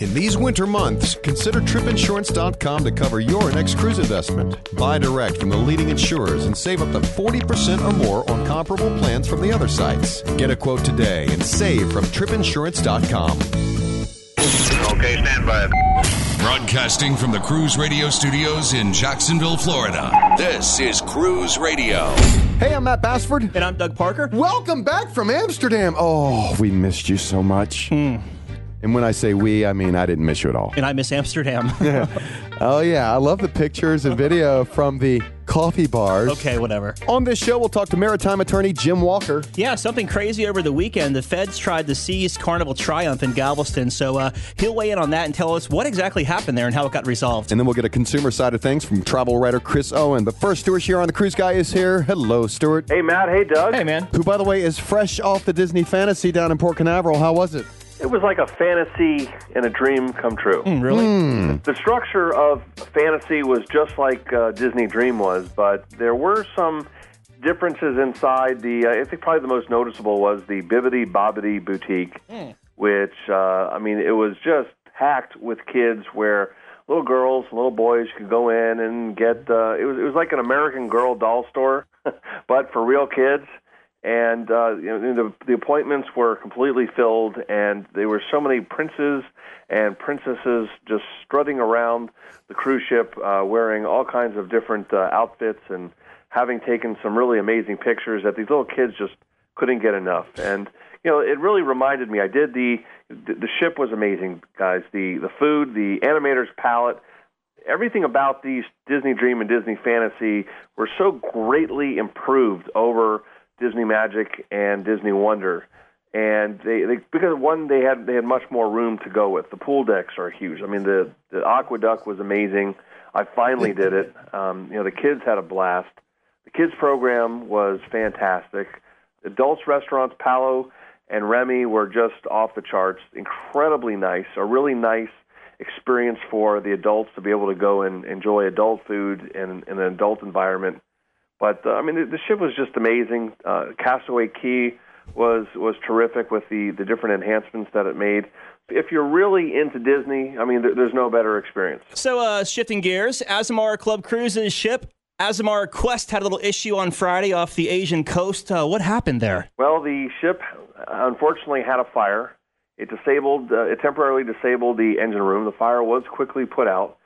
In these winter months, consider tripinsurance.com to cover your next cruise investment. Buy direct from the leading insurers and save up to 40% or more on comparable plans from the other sites. Get a quote today and save from tripinsurance.com. Okay, stand by. Broadcasting from the Cruise Radio Studios in Jacksonville, Florida. This is Cruise Radio. Hey, I'm Matt Bassford. And I'm Doug Parker. Welcome back from Amsterdam. Oh, we missed you so much. Hmm. And when I say we, I mean I didn't miss you at all. And I miss Amsterdam. Oh, yeah. I love the pictures and video from the coffee bars. okay, whatever. On this show, we'll talk to maritime attorney Jim Walker. Yeah, something crazy over the weekend. The feds tried to seize Carnival Triumph in Galveston, so uh, he'll weigh in on that and tell us what exactly happened there and how it got resolved. And then we'll get a consumer side of things from travel writer Chris Owen. But first, Stewart Chiron the Cruise Guy is here. Hello, Stuart. Hey, Matt. Hey, Doug. Hey, man. Who, by the way, is fresh off the Disney Fantasy down in Port Canaveral. How was it? It was like a fantasy and a dream come true. Hmm, really? The structure of fantasy was just like uh, Disney Dream was, but there were some differences inside. The uh, I think probably the most noticeable was the Bibbidi Bobbidi Boutique, which uh, I mean it was just packed with kids where little girls, little boys could go in and get. Uh, it was it was like an American Girl doll store, but for real kids. And uh, you know, the, the appointments were completely filled, and there were so many princes and princesses just strutting around the cruise ship, uh, wearing all kinds of different uh, outfits and having taken some really amazing pictures that these little kids just couldn't get enough. And you know, it really reminded me. I did the the the ship was amazing, guys. The the food, the Animator's Palate, everything about these Disney Dream and Disney Fantasy were so greatly improved over Disney Magic and Disney Wonder. And they, they because one they had they had much more room to go with. The pool decks are huge. I mean the the AquaDuck was amazing. I finally did it. Um, you know the kids had a blast. The kids program was fantastic. Adults restaurants Palo and Remy were just off the charts. Incredibly nice. A really nice experience for the adults to be able to go and enjoy adult food in, in an adult environment. But uh, I mean, the, the ship was just amazing. Uh, Castaway Cay was was terrific with the the different enhancements that it made. If you're really into Disney, I mean, there, there's no better experience. So, uh, shifting gears, Azamara Club Cruises ship. Azamara Quest had a little issue on Friday off the Asian coast. Uh, what happened there? Well, the ship unfortunately had a fire. It disabled, uh, it temporarily disabled the engine room. The fire was quickly put out.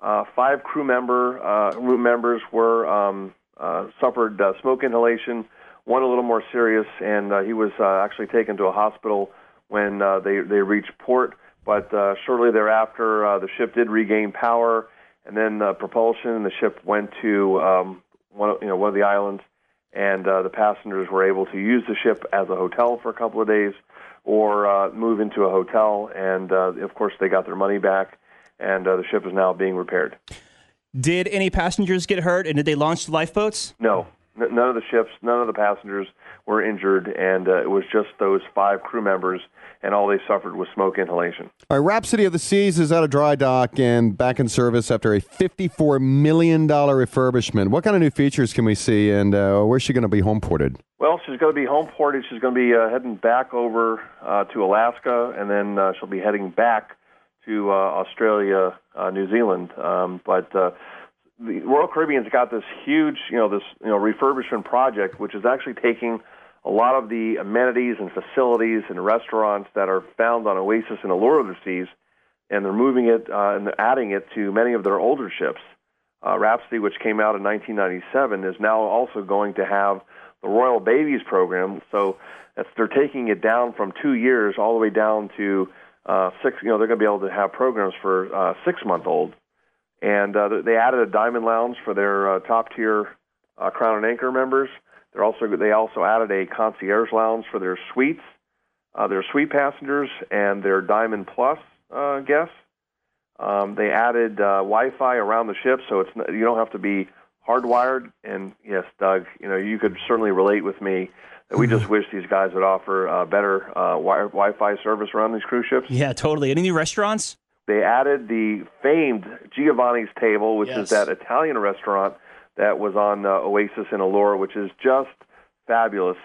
Uh, five crew member uh, room members were um, suffered uh, smoke inhalation. One a little more serious, and uh, he was uh, actually taken to a hospital when uh, they they reached port. But uh, shortly thereafter, uh, the ship did regain power, and then uh, propulsion. And the ship went to um, one of, you know one of the islands, and uh, the passengers were able to use the ship as a hotel for a couple of days, or uh, move into a hotel. And uh, of course, they got their money back, and uh, the ship is now being repaired. Did any passengers get hurt, and did they launch the lifeboats? No, n- none of the ships, none of the passengers were injured, and uh, it was just those five crew members, and all they suffered was smoke inhalation. All right, Rhapsody of the Seas is out of dry dock and back in service after a $54 million refurbishment. What kind of new features can we see, and uh, where's she going to be home ported? Well, she's going to be home ported. She's going to be uh, heading back over uh, to Alaska, and then uh, she'll be heading back to uh, Australia, uh, New Zealand. Um, but uh, the Royal Caribbean's got this huge, you know, this you know refurbishment project, which is actually taking a lot of the amenities and facilities and restaurants that are found on Oasis and Allure of the Seas, and they're moving it uh, and adding it to many of their older ships. Uh, Rhapsody, which came out in 1997, is now also going to have the Royal Babies program. So they're taking it down from two years all the way down to uh, six. You know, they're going to be able to have programs for uh, six-month-olds. And uh, they added a Diamond Lounge for their uh, top-tier uh, Crown and Anchor members. They're also they also added a concierge lounge for their suites, uh, their suite passengers, and their Diamond Plus uh, guests. Um, they added uh, Wi-Fi around the ship, so it's you don't have to be hardwired. And yes, Doug, you know you could certainly relate with me that we just wish these guys would offer uh, better uh, wi- Wi-Fi service around these cruise ships. Yeah, totally. Any new restaurants? They added the famed Giovanni's Table, which Yes. is that Italian restaurant that was on uh, Oasis in Allure, which is just fabulous.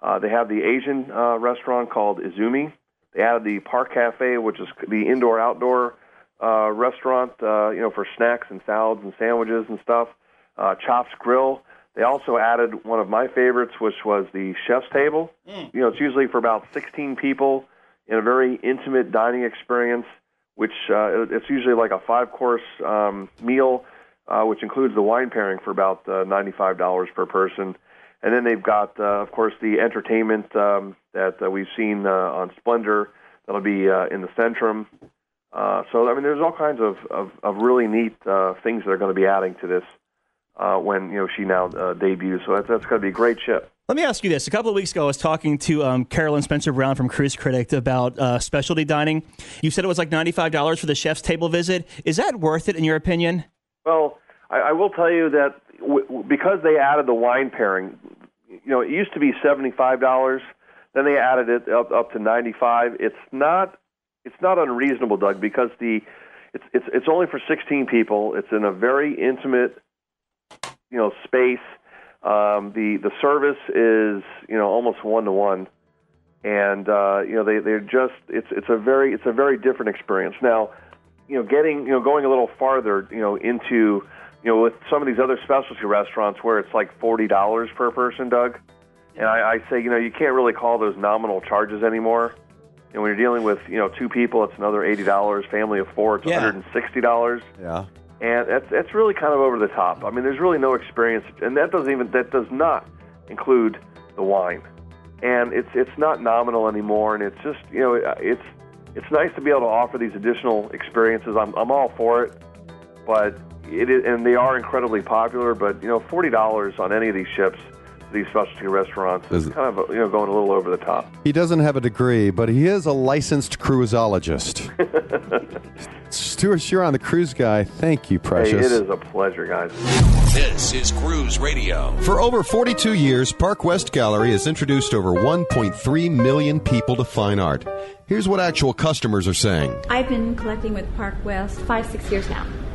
Uh, they have the Asian uh, restaurant called Izumi, They added the Park Cafe, which is the indoor-outdoor uh, restaurant, uh, you know, for snacks and salads and sandwiches and stuff. Uh, Chops Grill. They also added one of my favorites, which was the chef's table. You know, it's usually for about 16 people in a very intimate dining experience, which uh, it's usually like a five-course um, meal, uh, which includes the wine pairing for about uh, $95 per person. And then they've got, uh, of course, the entertainment um, that uh, we've seen uh, on Splendor. That'll be uh, in the Centrum. Uh, so, I mean, there's all kinds of, of, of really neat uh, things that are going to be adding to this uh, when you know she now uh, debuts. So that's, that's going to be a great ship. Let me ask you this. A couple of weeks ago, I was talking to um, Carolyn Spencer Brown from Cruise Critic about uh, specialty dining. You said it was like $95 for the chef's table visit. Is that worth it, in your opinion? Well, I, I will tell you that w- because they added the wine pairing, you know, it used to be seventy-five dollars. Then they added it up up to ninety-five. It's not it's not unreasonable, Doug, because the it's it's it's only for sixteen people. It's in a very intimate, you know, space. Um, the the service is you know almost one to one, and uh, you know they they're just it's it's a very it's a very different experience. Now, you know, getting you know going a little farther, you know, into you know with some of these other specialty restaurants where it's like forty dollars per person, Doug, and I, I say you know you can't really call those nominal charges anymore. And when you're dealing with you know two people, it's another eighty dollars. Family of four, it's Yeah. one hundred and sixty dollars Yeah. And that's that's really kind of over the top. I mean, there's really no experience, and that doesn't even that does not include the wine, and it's it's not nominal anymore, and it's just you know uh, it's it's nice to be able to offer these additional experiences. I'm I'm all for it, but it is, and they are incredibly popular. But you know, forty dollars on any of these ships, these specialty restaurants, is Is- kind of you know going a little over the top. He doesn't have a degree, but he is a licensed cruisologist. Stewart Chiron the cruise guy. Thank you, Hey, precious. it is a pleasure, guys. This is Cruise Radio. For over 42 years, Park West Gallery has introduced over 1.3 million people to fine art. Here's what actual customers are saying. I've been collecting with Park West five, six years now.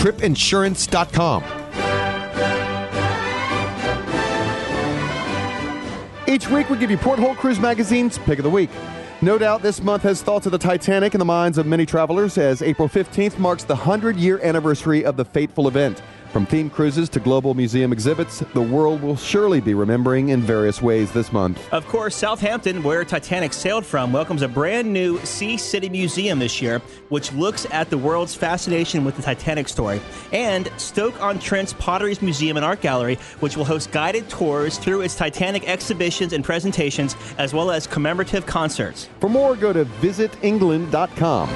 tripinsurance.com. Each week, we give you Porthole Cruise Magazine's Pick of the Week. No doubt this month has thoughts of the Titanic in the minds of many travelers as April 15th marks the 100 year anniversary of the fateful event. From themed cruises to global museum exhibits, the world will surely be remembering in various ways this month. Of course, Southampton, where Titanic sailed from, welcomes a brand new Sea City Museum this year, which looks at the world's fascination with the Titanic story. And Stoke-on-Trent's Potteries Museum and Art Gallery, which will host guided tours through its Titanic exhibitions and presentations, as well as commemorative concerts. For more, go to visitengland.com.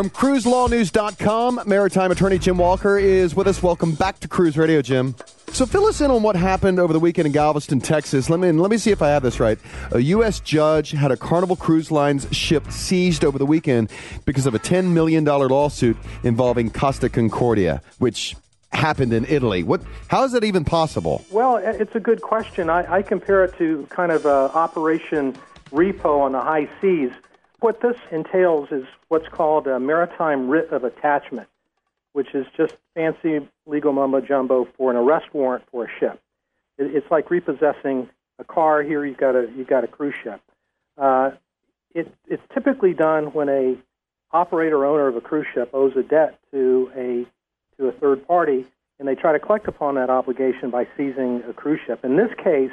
From cruiselawnews.com, maritime attorney Jim Walker is with us. Welcome back to Cruise Radio, Jim. So fill us in on what happened over the weekend in Galveston, Texas. Let me let me see if I have this right. A U.S. judge had a Carnival Cruise Lines ship seized over the weekend because of a $10 million lawsuit involving Costa Concordia, which happened in Italy. What? How is that even possible? Well, it's a good question. I, I compare it to kind of uh, Operation Repo on the high seas. What this entails is what's called a maritime writ of attachment, which is just fancy legal mumbo jumbo for an arrest warrant for a ship. It's like repossessing a car. Here you've got a you've got a cruise ship. Uh, it, it's typically done when a operator owner of a cruise ship owes a debt to a to a third party, and they try to collect upon that obligation by seizing a cruise ship. In this case,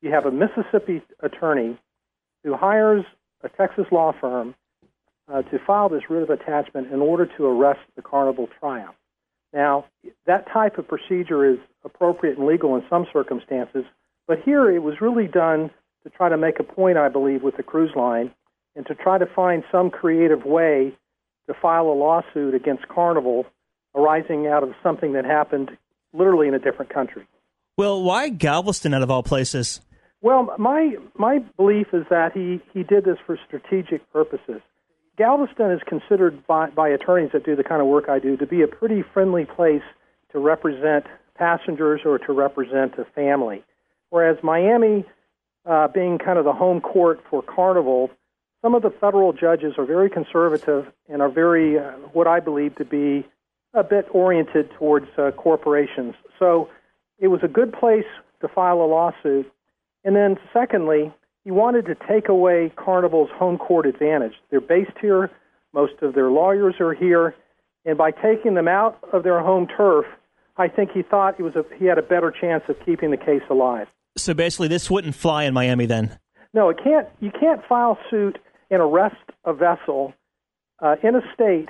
you have a Mississippi attorney who hires a Texas law firm uh, to file this writ of attachment in order to arrest the Carnival Triumph. Now, that type of procedure is appropriate and legal in some circumstances, but here it was really done to try to make a point, I believe, with the cruise line and to try to find some creative way to file a lawsuit against Carnival arising out of something that happened literally in a different country. Well, why Galveston out of all places? Well, my my belief is that he, he did this for strategic purposes. Galveston is considered by, by attorneys that do the kind of work I do to be a pretty friendly place to represent passengers or to represent a family. Whereas Miami, uh, being kind of the home court for Carnival, some of the federal judges are very conservative and are very, uh, what I believe to be, a bit oriented towards uh, corporations. So it was a good place to file a lawsuit. And then, secondly, he wanted to take away Carnival's home court advantage. They're based here, most of their lawyers are here, and by taking them out of their home turf, I think he thought it was a, he had a better chance of keeping the case alive. So basically, this wouldn't fly in Miami then. No, it can't. You can't file suit and arrest a vessel uh, in a state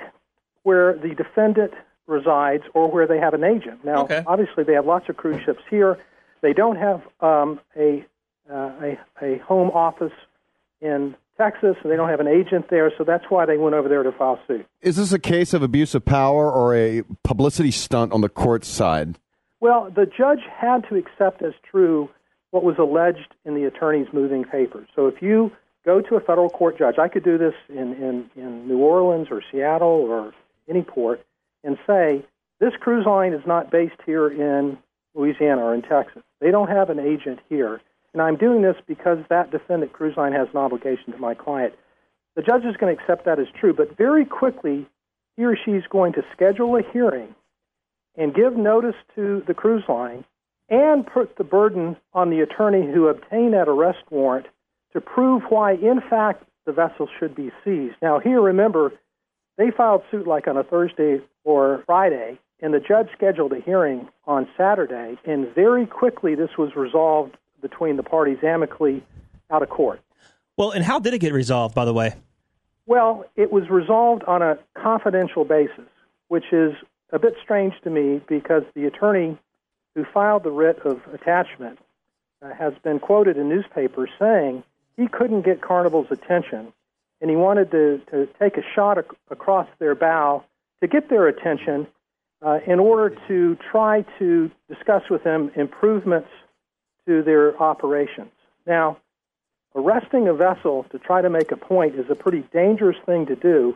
where the defendant resides or where they have an agent. Now, Okay. obviously, they have lots of cruise ships here. They don't have um, a, Uh, a a home office in Texas, and they don't have an agent there. So that's why they went over there to file suit. Is this a case of abuse of power or a publicity stunt on the court side? Well, the judge had to accept as true what was alleged in the attorney's moving papers. So if you go to a federal court judge, I could do this in, in, in New Orleans or Seattle or any port, and say, this cruise line is not based here in Louisiana or in Texas. They don't have an agent here. And I'm doing this because that defendant cruise line has an obligation to my client. The judge is going to accept that as true, but very quickly, he or she is going to schedule a hearing and give notice to the cruise line and put the burden on the attorney who obtained that arrest warrant to prove why, in fact, the vessel should be seized. Now, here, remember, they filed suit like on a Thursday or Friday, and the judge scheduled a hearing on Saturday, and very quickly this was resolved between the parties amicably out of court. Well, and how did it get resolved, by the way? Well, it was resolved on a confidential basis, which is a bit strange to me because the attorney who filed the writ of attachment uh, has been quoted in newspapers saying he couldn't get Carnival's attention and he wanted to, to take a shot ac- across their bow to get their attention uh, in order to try to discuss with them improvements to their operations. Now, arresting a vessel to try to make a point is a pretty dangerous thing to do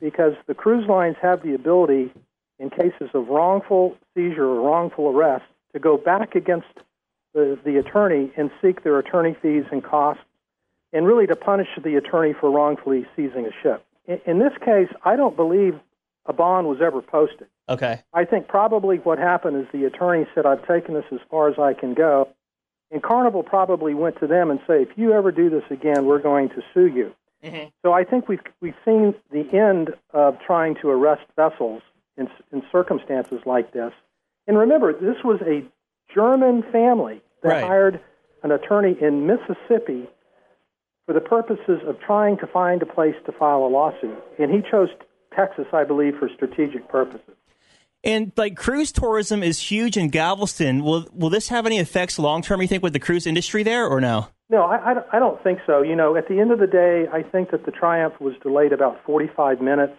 because the cruise lines have the ability, in cases of wrongful seizure or wrongful arrest, to go back against the, the attorney and seek their attorney fees and costs, and really to punish the attorney for wrongfully seizing a ship. In, in this case, I don't believe a bond was ever posted. Okay. I think probably what happened is the attorney said, I've taken this as far as I can go. And Carnival probably went to them and say, if you ever do this again, we're going to sue you. Mm-hmm. So I think we've we've seen the end of trying to arrest vessels in in circumstances like this. And remember, this was a German family that Right. hired an attorney in Mississippi for the purposes of trying to find a place to file a lawsuit. And he chose Texas, I believe, for strategic purposes. And like cruise tourism is huge in Galveston. Will will this have any effects long term? You think with the cruise industry there, or no? No, I, I don't- think so. You know, at the end of the day, I think that the Triumph was delayed about 45 minutes.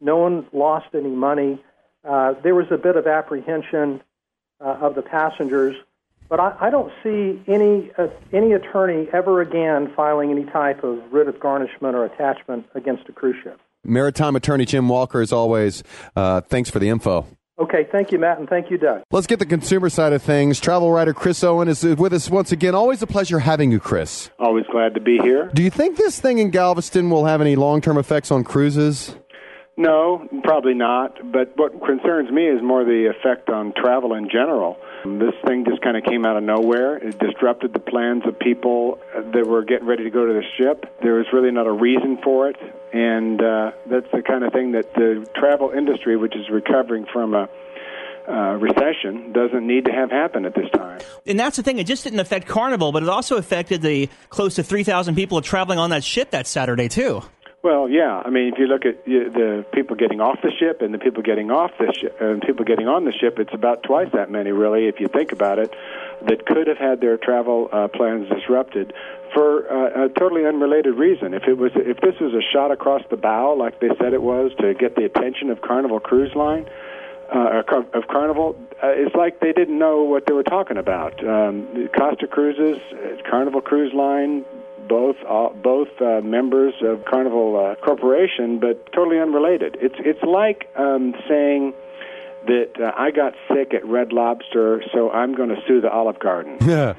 No one lost any money. Uh, there was a bit of apprehension uh, of the passengers, but I, I don't see any uh, any attorney ever again filing any type of writ of garnishment or attachment against a cruise ship. Maritime attorney Jim Walker, as always, uh, thanks for the info. Okay, thank you, Matt, and thank you, Doug. Let's get the consumer side of things. Travel writer Chris Owen is with us once again. Always a pleasure having you, Chris. Always glad to be here. Do you think this thing in Galveston will have any long term effects on cruises? No, probably not. But what concerns me is more the effect on travel in general. This thing just kind of came out of nowhere. It disrupted the plans of people that were getting ready to go to the ship. There was really not a reason for it, and uh, that's the kind of thing that the travel industry, which is recovering from a uh, recession, doesn't need to have happen at this time. And that's the thing; it just didn't affect Carnival, but it also affected the close to three thousand people traveling on that ship that Saturday too. Well, yeah. I mean, if you look at the people getting off the ship and the people getting off the ship and people getting on the ship, it's about twice that many, really, if you think about it, that could have had their travel uh, plans disrupted for uh, a totally unrelated reason. If it was, if this was a shot across the bow, like they said it was, to get the attention of Carnival Cruise Line. Uh, of Carnival, uh, it's like they didn't know what they were talking about. Um, Costa Cruises, uh, Carnival Cruise Line, both uh, both uh, members of Carnival uh, Corporation, but totally unrelated. It's it's like um, saying that uh, I got sick at Red Lobster, so I'm going to sue the Olive Garden. Yeah.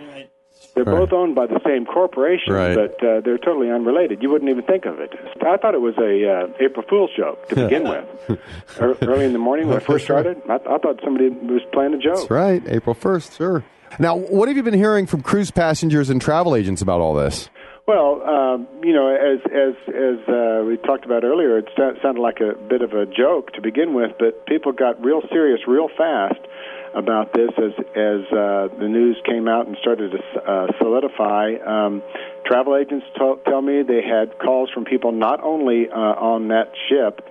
They're Right. both owned by the same corporation, Right. but uh, they're totally unrelated. You wouldn't even think of it. I thought it was a uh, April Fool's joke to begin with. Early in the morning when I first started, I, I thought somebody was playing a joke. That's right. April 1st, sure. Now, what have you been hearing from cruise passengers and travel agents about all this? Well, um, you know, as as as uh, we talked about earlier, it sounded like a bit of a joke to begin with, but people got real serious real fast about this as as uh, the news came out and started to uh, solidify. Um, travel agents t- tell me they had calls from people not only uh, on that ship,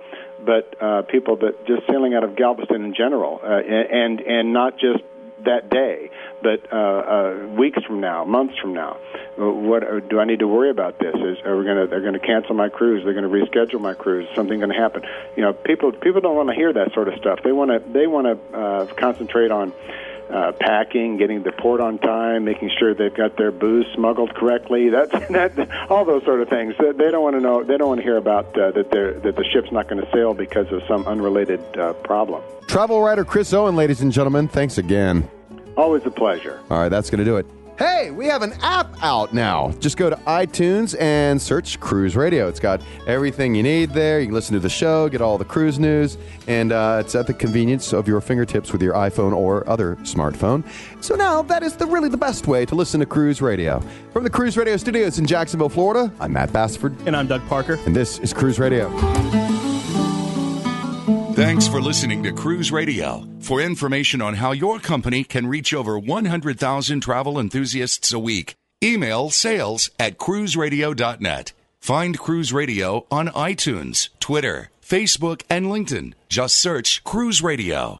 but uh, people that just sailing out of Galveston in general, uh, and and not just that day, but uh, uh, weeks from now, months from now. Uh, What uh, do I need to worry about? This is are we to they're going to cancel my cruise? They're going to reschedule my cruise? Is something going to happen? You know, people people don't want to hear that sort of stuff. They want to they want to uh, concentrate on. Uh, packing, getting the port on time, making sure they've got their booze smuggled correctly. That's that, all those sort of things. They don't want to know. They don't want to hear about uh, that. That the ship's not going to sail because of some unrelated uh, problem. Travel writer Chris Owen, ladies and gentlemen, thanks again. Always a pleasure. All right, that's going to do it. Hey, we have an app out now. Just go to iTunes and search Cruise Radio. It's got everything you need there. You can listen to the show, get all the cruise news, and uh, it's at the convenience of your fingertips with your iPhone or other smartphone. So now that is the really the best way to listen to Cruise Radio. From the Cruise Radio studios in Jacksonville, Florida, I'm Matt Bassford, And I'm Doug Parker. and this is Cruise Radio. Thanks for listening to Cruise Radio. For information on how your company can reach over 100,000 travel enthusiasts a week, email sales at cruiseradio.net. Find Cruise Radio on iTunes, Twitter, Facebook, and LinkedIn. Just search Cruise Radio.